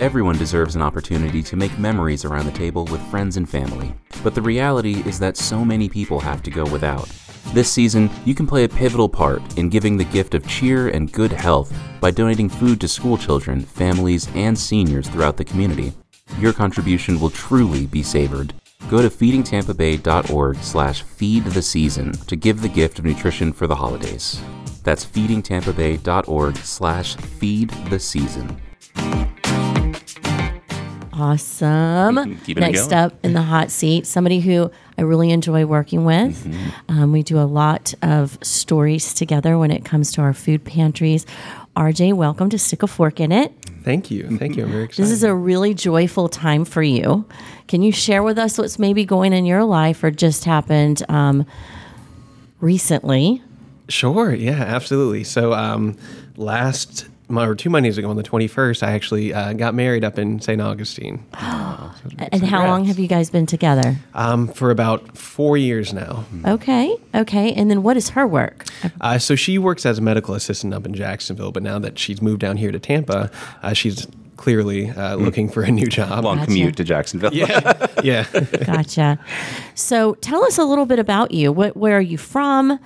Everyone deserves an opportunity to make memories around the table with friends and family. But the reality is that so many people have to go without. This season, you can play a pivotal part in giving the gift of cheer and good health by donating food to school children, families, and seniors throughout the community. Your contribution will truly be savored. Go to feedingtampabay.org slash feed the season to give the gift of nutrition for the holidays. That's feedingtampabay.org slash feed the season. Awesome. Keeping it Next going. up in the hot seat, somebody who I really enjoy working with. Um, we do a lot of stories together when it comes to our food pantries. RJ, welcome to Stick a Fork in It. Thank you. Thank you. I'm very excited. This is a really joyful time for you. Can you share with us what's maybe going in your life or just happened um, recently? Sure. Yeah, absolutely. So, um, last mo- or two Mondays ago on the 21st, I actually uh, got married up in St. Augustine Oh, And how long have you guys been together? um, for about four years now. Okay, okay. And then what is her work? Uh, so, she works as a medical assistant up in Jacksonville, but now that she's moved down here to Tampa, uh, she's clearly uh, looking for a new job. Long Gotcha. commute to Jacksonville. Yeah. yeah. Gotcha. so tell us a little bit about you. What, where are you from?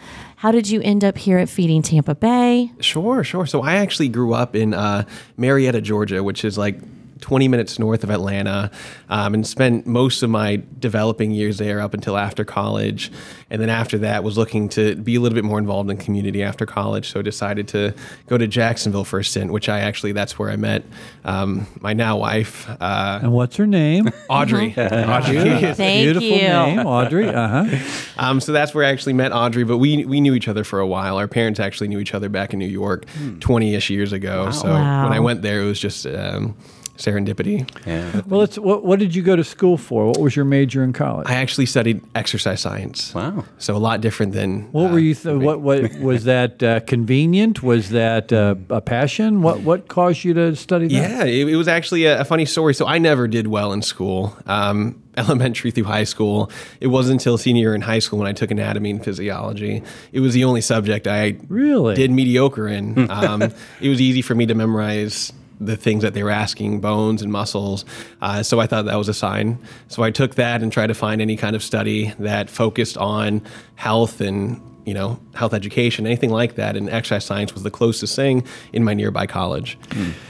How did you end up here at Feeding Tampa Bay? Sure, sure. So I actually grew up in uh, Marietta, Georgia, which is like 20 minutes north of Atlanta, um, and spent most of my developing years there up until after college. And then after that, was looking to be a little bit more involved in community after college. So decided to go to Jacksonville for a stint, which I actually that's where I met um, my now wife, uh, and what's her name Audrey. Audrey. Thank beautiful you. name audrey uh-huh Um, so that's where I actually met Audrey, but we we knew each other for a while. Our parents actually knew each other back in New York, twenty ish years ago. So Wow. when I went there, it was just um, serendipity. Yeah. well it's what, what did you go to school for what was your major in college I actually studied exercise science. Wow. So a lot different than what uh, were you th- what what was that uh, convenient was that uh, a passion what what caused you to study that Yeah, it, it was actually a, a funny story. So I never did well in school, um, elementary through high school. It wasn't until senior year in high school when I took anatomy and physiology. It was the only subject I Really? did mediocre in. Um, it was easy for me to memorize the things that they were asking, bones and muscles. Uh, so I thought that was a sign. So I took that and tried to find any kind of study that focused on health and you know health education, anything like that. And exercise science was the closest thing in my nearby college.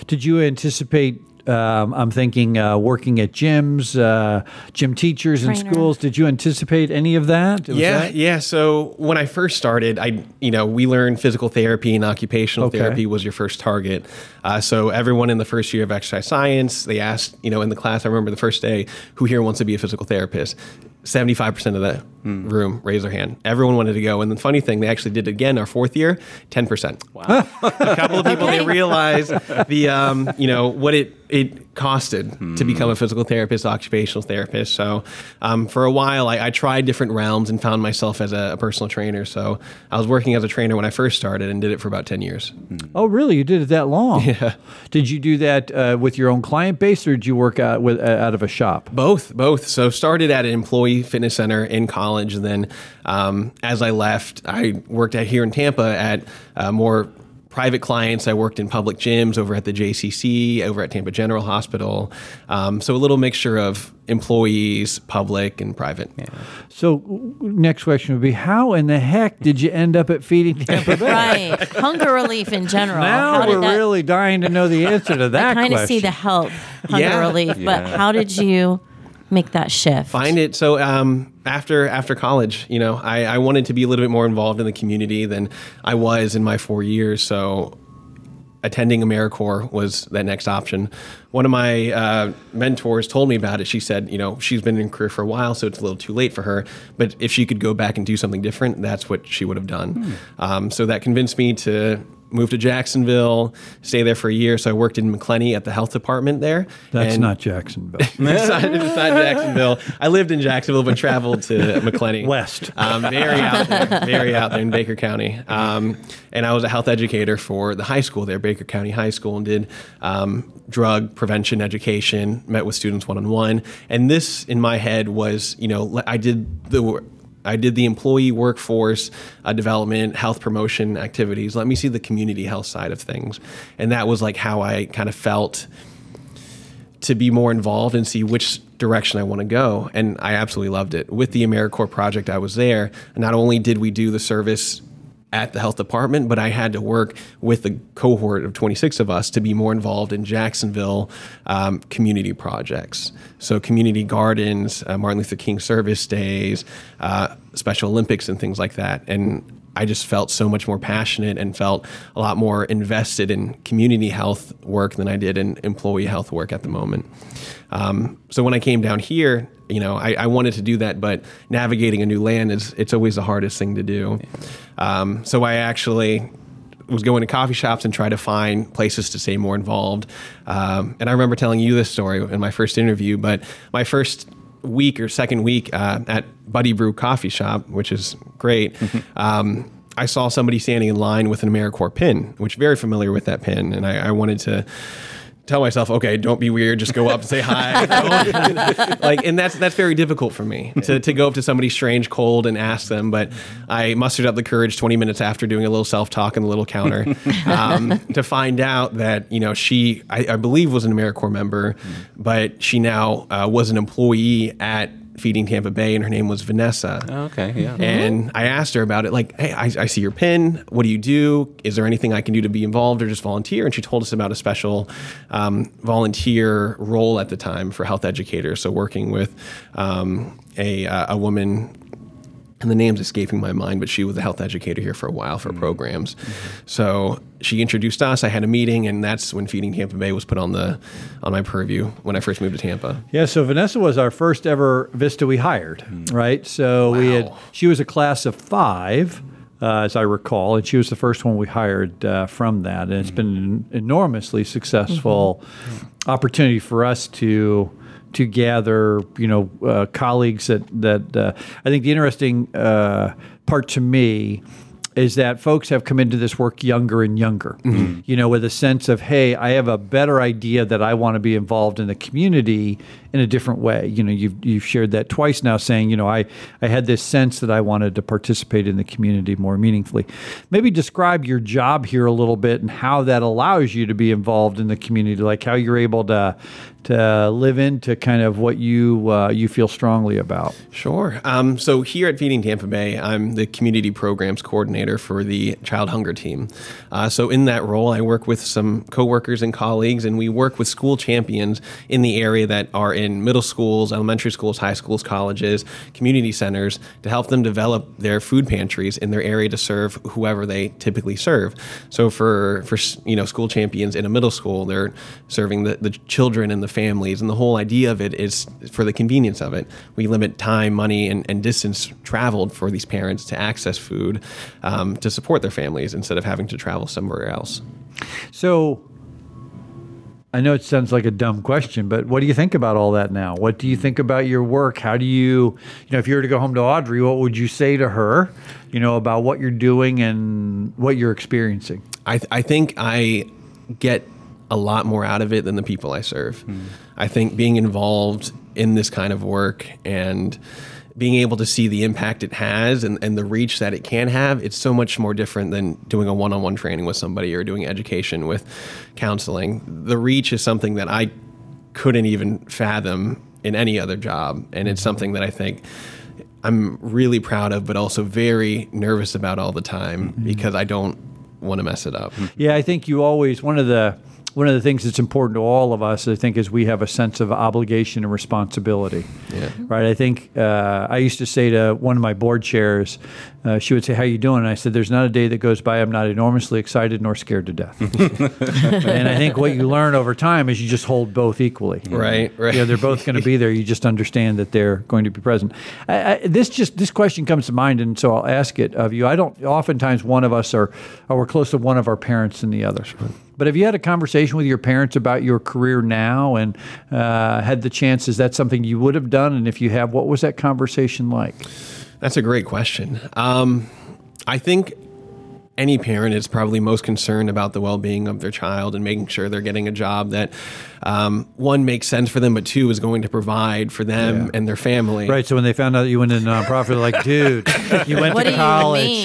Did you anticipate? Um, I'm thinking uh, working at gyms, uh, gym teachers in schools. Did you anticipate any of that? Was yeah, that- yeah. So when I first started, I you know we learned physical therapy and occupational Okay. therapy was your first target. Uh, so everyone in the first year of exercise science, they asked you know in the class. I remember the first day, who here wants to be a physical therapist? Seventy five percent of the room raise their hand. Everyone wanted to go. And the funny thing, they actually did it again our fourth year, 10%. Wow. a couple of people, they realized the, um, you know, what it, it costed to become a physical therapist, occupational therapist. So um, for a while, I, I tried different realms and found myself as a, a personal trainer. So I was working as a trainer when I first started and did it for about 10 years. Oh, really? You did it that long? Yeah. Did you do that uh, with your own client base, or did you work out with uh, out of a shop? Both, both. So started at an employee fitness center in college, and then um, as I left, I worked at here in Tampa at uh, more private clients. I worked in public gyms over at the JCC, over at Tampa General Hospital. Um, so a little mixture of employees, public, and private. So, next question would be: How in the heck did you end up at Feeding Tampa Bay? Right. Hunger relief in general. Now How we're that- really dying to know the answer to that kind of see the help hunger Yeah. relief, but Yeah. how did you make that shift? Find it. So um, after after college, you know, I, I wanted to be a little bit more involved in the community than I was in my four years. So attending AmeriCorps was that next option. One of my uh, mentors told me about it. She said, you know, she's been in career for a while, so it's a little too late for her. But if she could go back and do something different, that's what she would have done. Um, so that convinced me to move to Jacksonville, stay there for a year. So I worked in Macclenny at the health department there. That's And- not Jacksonville. it's, not, it's not Jacksonville. I lived in Jacksonville, but traveled to Macclenny. West. Um, very out there, very out there in Baker County. Um, and I was a health educator for the high school there, Baker County High School, and did um, drug prevention education, met with students one on one. And this, in my head, was, you know, I did the wor- I did the employee workforce uh, development, health promotion activities. Let me see the community health side of things. And that was like how I kind of felt to be more involved and see which direction I want to go. And I absolutely loved it. With the AmeriCorps project, I was there. Not only did we do the service at the health department, but I had to work with the cohort of 26 of us to be more involved in Jacksonville um, community projects. So, community gardens, uh, Martin Luther King service days, uh, Special Olympics, and things like that. And I just felt so much more passionate and felt a lot more invested in community health work than I did in employee health work at the moment. Um, so when I came down here, you know, I, I wanted to do that, but navigating a new land is it's always the hardest thing to do. Um, so I actually was going to coffee shops and try to find places to stay more involved. Um, and I remember telling you this story in my first interview, but my first week or second week uh, at Buddy Brew Coffee Shop, which is great. Um, I saw somebody standing in line with an AmeriCorps pin, which very familiar with that pin, and I, I wanted to tell myself, okay, don't be weird, just go up and say hi. like, and that's that's very difficult for me to, to go up to somebody strange, cold, and ask them. But I mustered up the courage 20 minutes after doing a little self talk in the little counter um, to find out that you know she, I, I believe, was an AmeriCorps member, but she now uh, was an employee at Feeding Tampa Bay, and her name was Vanessa. Okay, yeah. And I asked her about it, like, hey, I, I see your pin. What do you do? Is there anything I can do to be involved or just volunteer? And she told us about a special um, volunteer role at the time for health educators. So working with um, a, uh, a woman. And the name's escaping my mind, but she was a health educator here for a while for mm-hmm. programs. Mm-hmm. So she introduced us. I had a meeting, and that's when Feeding Tampa Bay was put on the on my purview when I first moved to Tampa. Yeah, so Vanessa was our first ever Vista we hired, mm. right? So we had she was a class of five, uh, as I recall, and she was the first one we hired uh, from that, and it's mm. been an enormously successful mm-hmm. opportunity for us to to gather, you know, uh, colleagues that that uh, I think the interesting uh, part to me is that folks have come into this work younger and younger, you know, with a sense of, hey, I have a better idea that I want to be involved in the community in a different way. You know, you've, you've shared that twice now saying, you know, I, I had this sense that I wanted to participate in the community more meaningfully. Maybe describe your job here a little bit and how that allows you to be involved in the community, like how you're able to, to live into kind of what you, uh, you feel strongly about. Sure. Um, so here at Feeding Tampa Bay, I'm the community programs coordinator for the child hunger team. Uh, so in that role, I work with some coworkers and colleagues, and we work with school champions in the area that are in middle schools, elementary schools, high schools, colleges, community centers to help them develop their food pantries in their area to serve whoever they typically serve. So for for you know school champions in a middle school, they're serving the, the children and the families, and the whole idea of it is for the convenience of it. We limit time, money, and, and distance traveled for these parents to access food um, to support their families instead of having to travel somewhere else. So I know it sounds like a dumb question, but what do you think about all that now? What do you think about your work? How do you, you know, if you were to go home to Audrey, what would you say to her, you know, about what you're doing and what you're experiencing? I, th- I think I get a lot more out of it than the people I serve. Mm. I think being involved in this kind of work and being able to see the impact it has and, and the reach that it can have, it's so much more different than doing a one on one training with somebody or doing education with counseling. The reach is something that I couldn't even fathom in any other job. And it's something that I think I'm really proud of, but also very nervous about all the time mm-hmm. because I don't want to mess it up. Yeah, I think you always, one of the, one of the things that's important to all of us, I think, is we have a sense of obligation and responsibility. Yeah. Right. I think uh, I used to say to one of my board chairs, uh, she would say, "How you doing?" And I said, "There's not a day that goes by I'm not enormously excited nor scared to death." and I think what you learn over time is you just hold both equally. Right. Right. You know, they're both going to be there. You just understand that they're going to be present. I, I, this just this question comes to mind, and so I'll ask it of you. I don't. Oftentimes, one of us are, or we're close to one of our parents than the other. But have you had a conversation with your parents about your career now and uh, had the chance? Is that something you would have done? And if you have, what was that conversation like? That's a great question. Um, I think any parent is probably most concerned about the well-being of their child and making sure they're getting a job that um, one makes sense for them, but two is going to provide for them yeah. and their family. Right. So when they found out you went into nonprofit, they're like, dude, you went what to college.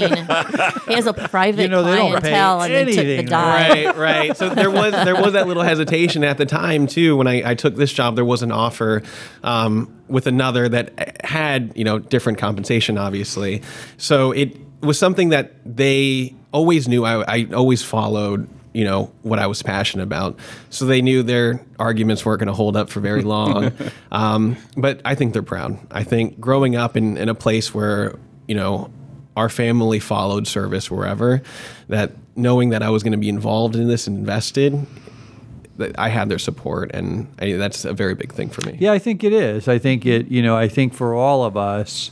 he has a private you know, clientele and then took the dive. Right. Right. So there was there was that little hesitation at the time too. When I, I took this job, there was an offer. Um, with another that had you know different compensation obviously so it was something that they always knew I, I always followed you know what I was passionate about. So they knew their arguments weren't going to hold up for very long. um, but I think they're proud. I think growing up in, in a place where you know our family followed service wherever, that knowing that I was going to be involved in this and invested, that I had their support, and I, that's a very big thing for me. Yeah, I think it is. I think it. You know, I think for all of us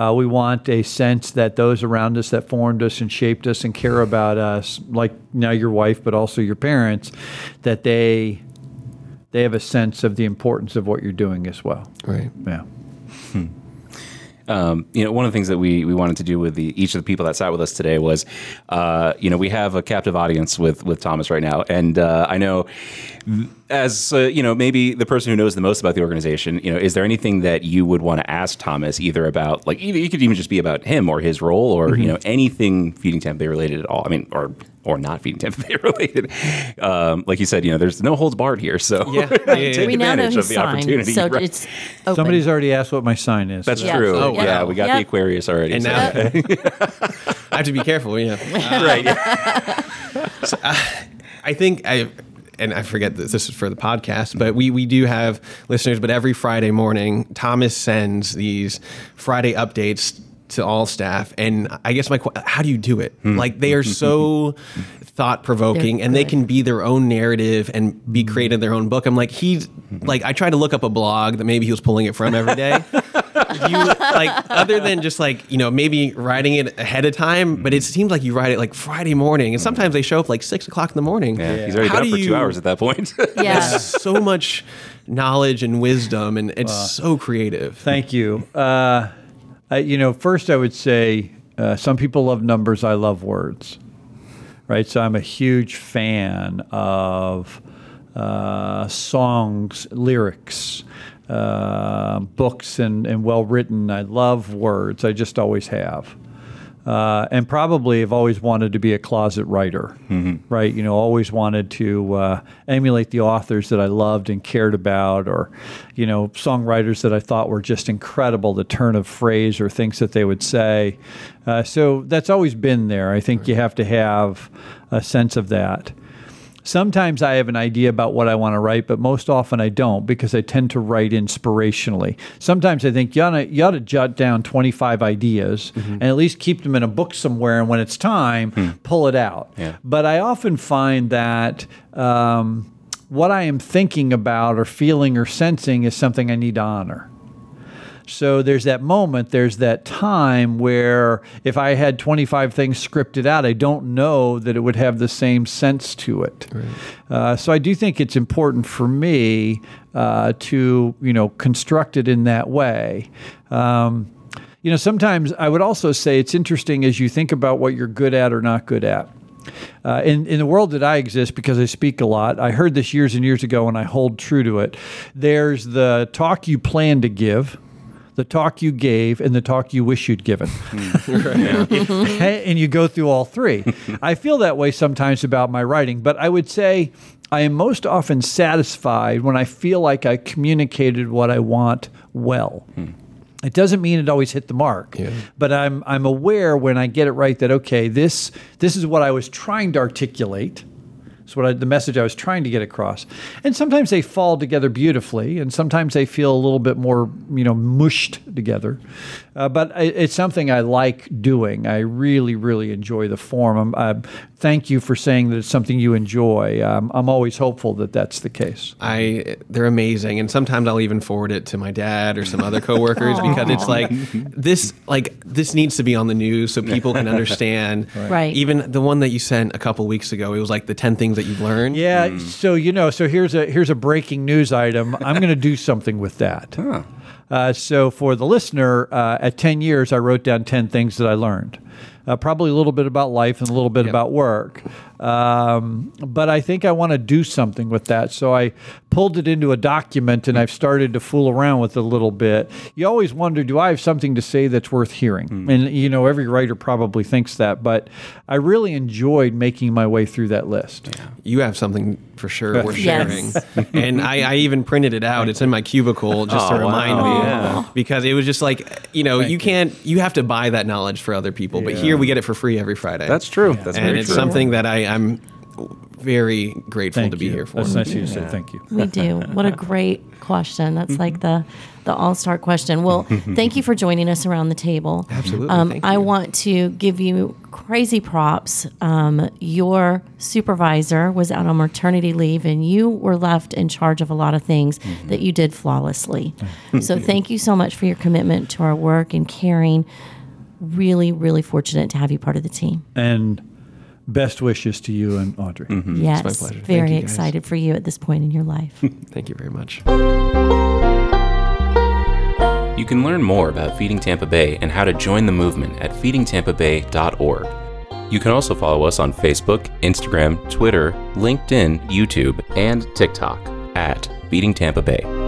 uh, we want a sense that those around us that formed us and shaped us and care about us, like now your wife, but also your parents, that they they have a sense of the importance of what you're doing as well. Right. Yeah. Hmm. Um, you know, one of the things that we, we wanted to do with the, each of the people that sat with us today was, uh, you know, we have a captive audience with with Thomas right now, and uh, I know as uh, you know, maybe the person who knows the most about the organization, you know, is there anything that you would want to ask Thomas either about, like, either you could even just be about him or his role, or mm-hmm. you know, anything feeding Tampa related at all? I mean, or or not feeding Tampa Bay related. Um, like you said, you know, there's no holds barred here, so yeah, yeah, yeah. take we advantage of the signed, opportunity. So right. it's open. somebody's already asked what my sign is. That's true. Oh, yeah, wow. we got yep. the Aquarius already. And so. now I have to be careful. Yeah, uh, right. So, uh, I think I and I forget that this is for the podcast, but we we do have listeners. But every Friday morning, Thomas sends these Friday updates to all staff. And I guess my how do you do it? Hmm. Like they are so thought provoking, and they can be their own narrative and be creating their own book. I'm like he's like I try to look up a blog that maybe he was pulling it from every day. you like other than just like you know maybe writing it ahead of time, but it seems like you write it like Friday morning, and sometimes they show up like six o'clock in the morning. Yeah, yeah. he's already How been up for you, two hours at that point. yeah, so much knowledge and wisdom, and it's so creative. Thank you. Uh, You know, first I would say uh, some people love numbers. I love words. Right. So I'm a huge fan of uh, songs, lyrics, uh, books, and, and well written. I love words. I just always have. Uh, and probably have always wanted to be a closet writer, mm-hmm. right? You know, always wanted to uh, emulate the authors that I loved and cared about, or, you know, songwriters that I thought were just incredible, the turn of phrase or things that they would say. Uh, so that's always been there. I think you have to have a sense of that. Sometimes I have an idea about what I want to write, but most often I don't because I tend to write inspirationally. Sometimes I think you ought to, you ought to jot down 25 ideas and at least keep them in a book somewhere. And when it's time, pull it out. Yeah. But I often find that um, what I am thinking about or feeling or sensing is something I need to honor. So there's that moment, there's that time where if I had 25 things scripted out, I don't know that it would have the same sense to it. Uh, so I do think it's important for me uh, to, you know, construct it in that way. Um, you know, sometimes I would also say it's interesting as you think about what you're good at or not good at. Uh, in, in the world that I exist, because I speak a lot, I heard this years and years ago and I hold true to it. There's the talk you plan to give, the talk you gave, and the talk you wish you'd given. Mm. and you go through all three. I feel that way sometimes about my writing, but I would say I am most often satisfied when I feel like I communicated what I want well. Hmm. It doesn't mean it always hit the mark, but I'm I'm aware when I get it right that okay, this this is what I was trying to articulate. It's what I, the message I was trying to get across. And sometimes they fall together beautifully, and sometimes they feel a little bit more, you know, mushed together. Uh, but I, it's something I like doing. I really, really enjoy the form. I'm, I, thank you for saying that it's something you enjoy. Um, I'm always hopeful that that's the case. I they're amazing, and sometimes I'll even forward it to my dad or some other coworkers because it's like this like this needs to be on the news so people can understand. Right. Even the one that you sent a couple weeks ago, it was like the ten things that you've learned. Yeah. So you know, so here's a here's a breaking news item. I'm going to do something with that. Uh, so for the listener, uh, at 10 years, I wrote down 10 things that I learned. Uh, probably a little bit about life and a little bit about work. Um, but I think I want to do something with that. So I pulled it into a document and I've started to fool around with it a little bit. You always wonder, do I have something to say that's worth hearing? And, you know, every writer probably thinks that. But I really enjoyed making my way through that list. You have something for sure worth sharing. and I, I even printed it out. It's in my cubicle just to Oh, remind wow. me. Yeah. Because it was just like, you know, you can't, you have to buy that knowledge for other people. But here we get it for free every Friday. That's true. That's and very it's true. something that I, I'm very grateful Thank to be you. here for. That's nice of you to say. Thank you. We do. What a great question. That's like the the all star question. Well, thank you for joining us around the table. Absolutely. Um, Thank I you. want to give you crazy props. Um, your supervisor was out on maternity leave, and you were left in charge of a lot of things that you did flawlessly. so, thank you so much for your commitment to our work and caring. Really, really fortunate to have you part of the team. And best wishes to you and Audrey. Mm-hmm. Yes, my pleasure. Very you, excited for you at this point in your life. Thank you very much. You can learn more about Feeding Tampa Bay and how to join the movement at feedingtampabay.org. You can also follow us on Facebook, Instagram, Twitter, LinkedIn, YouTube, and TikTok at Feeding Tampa Bay.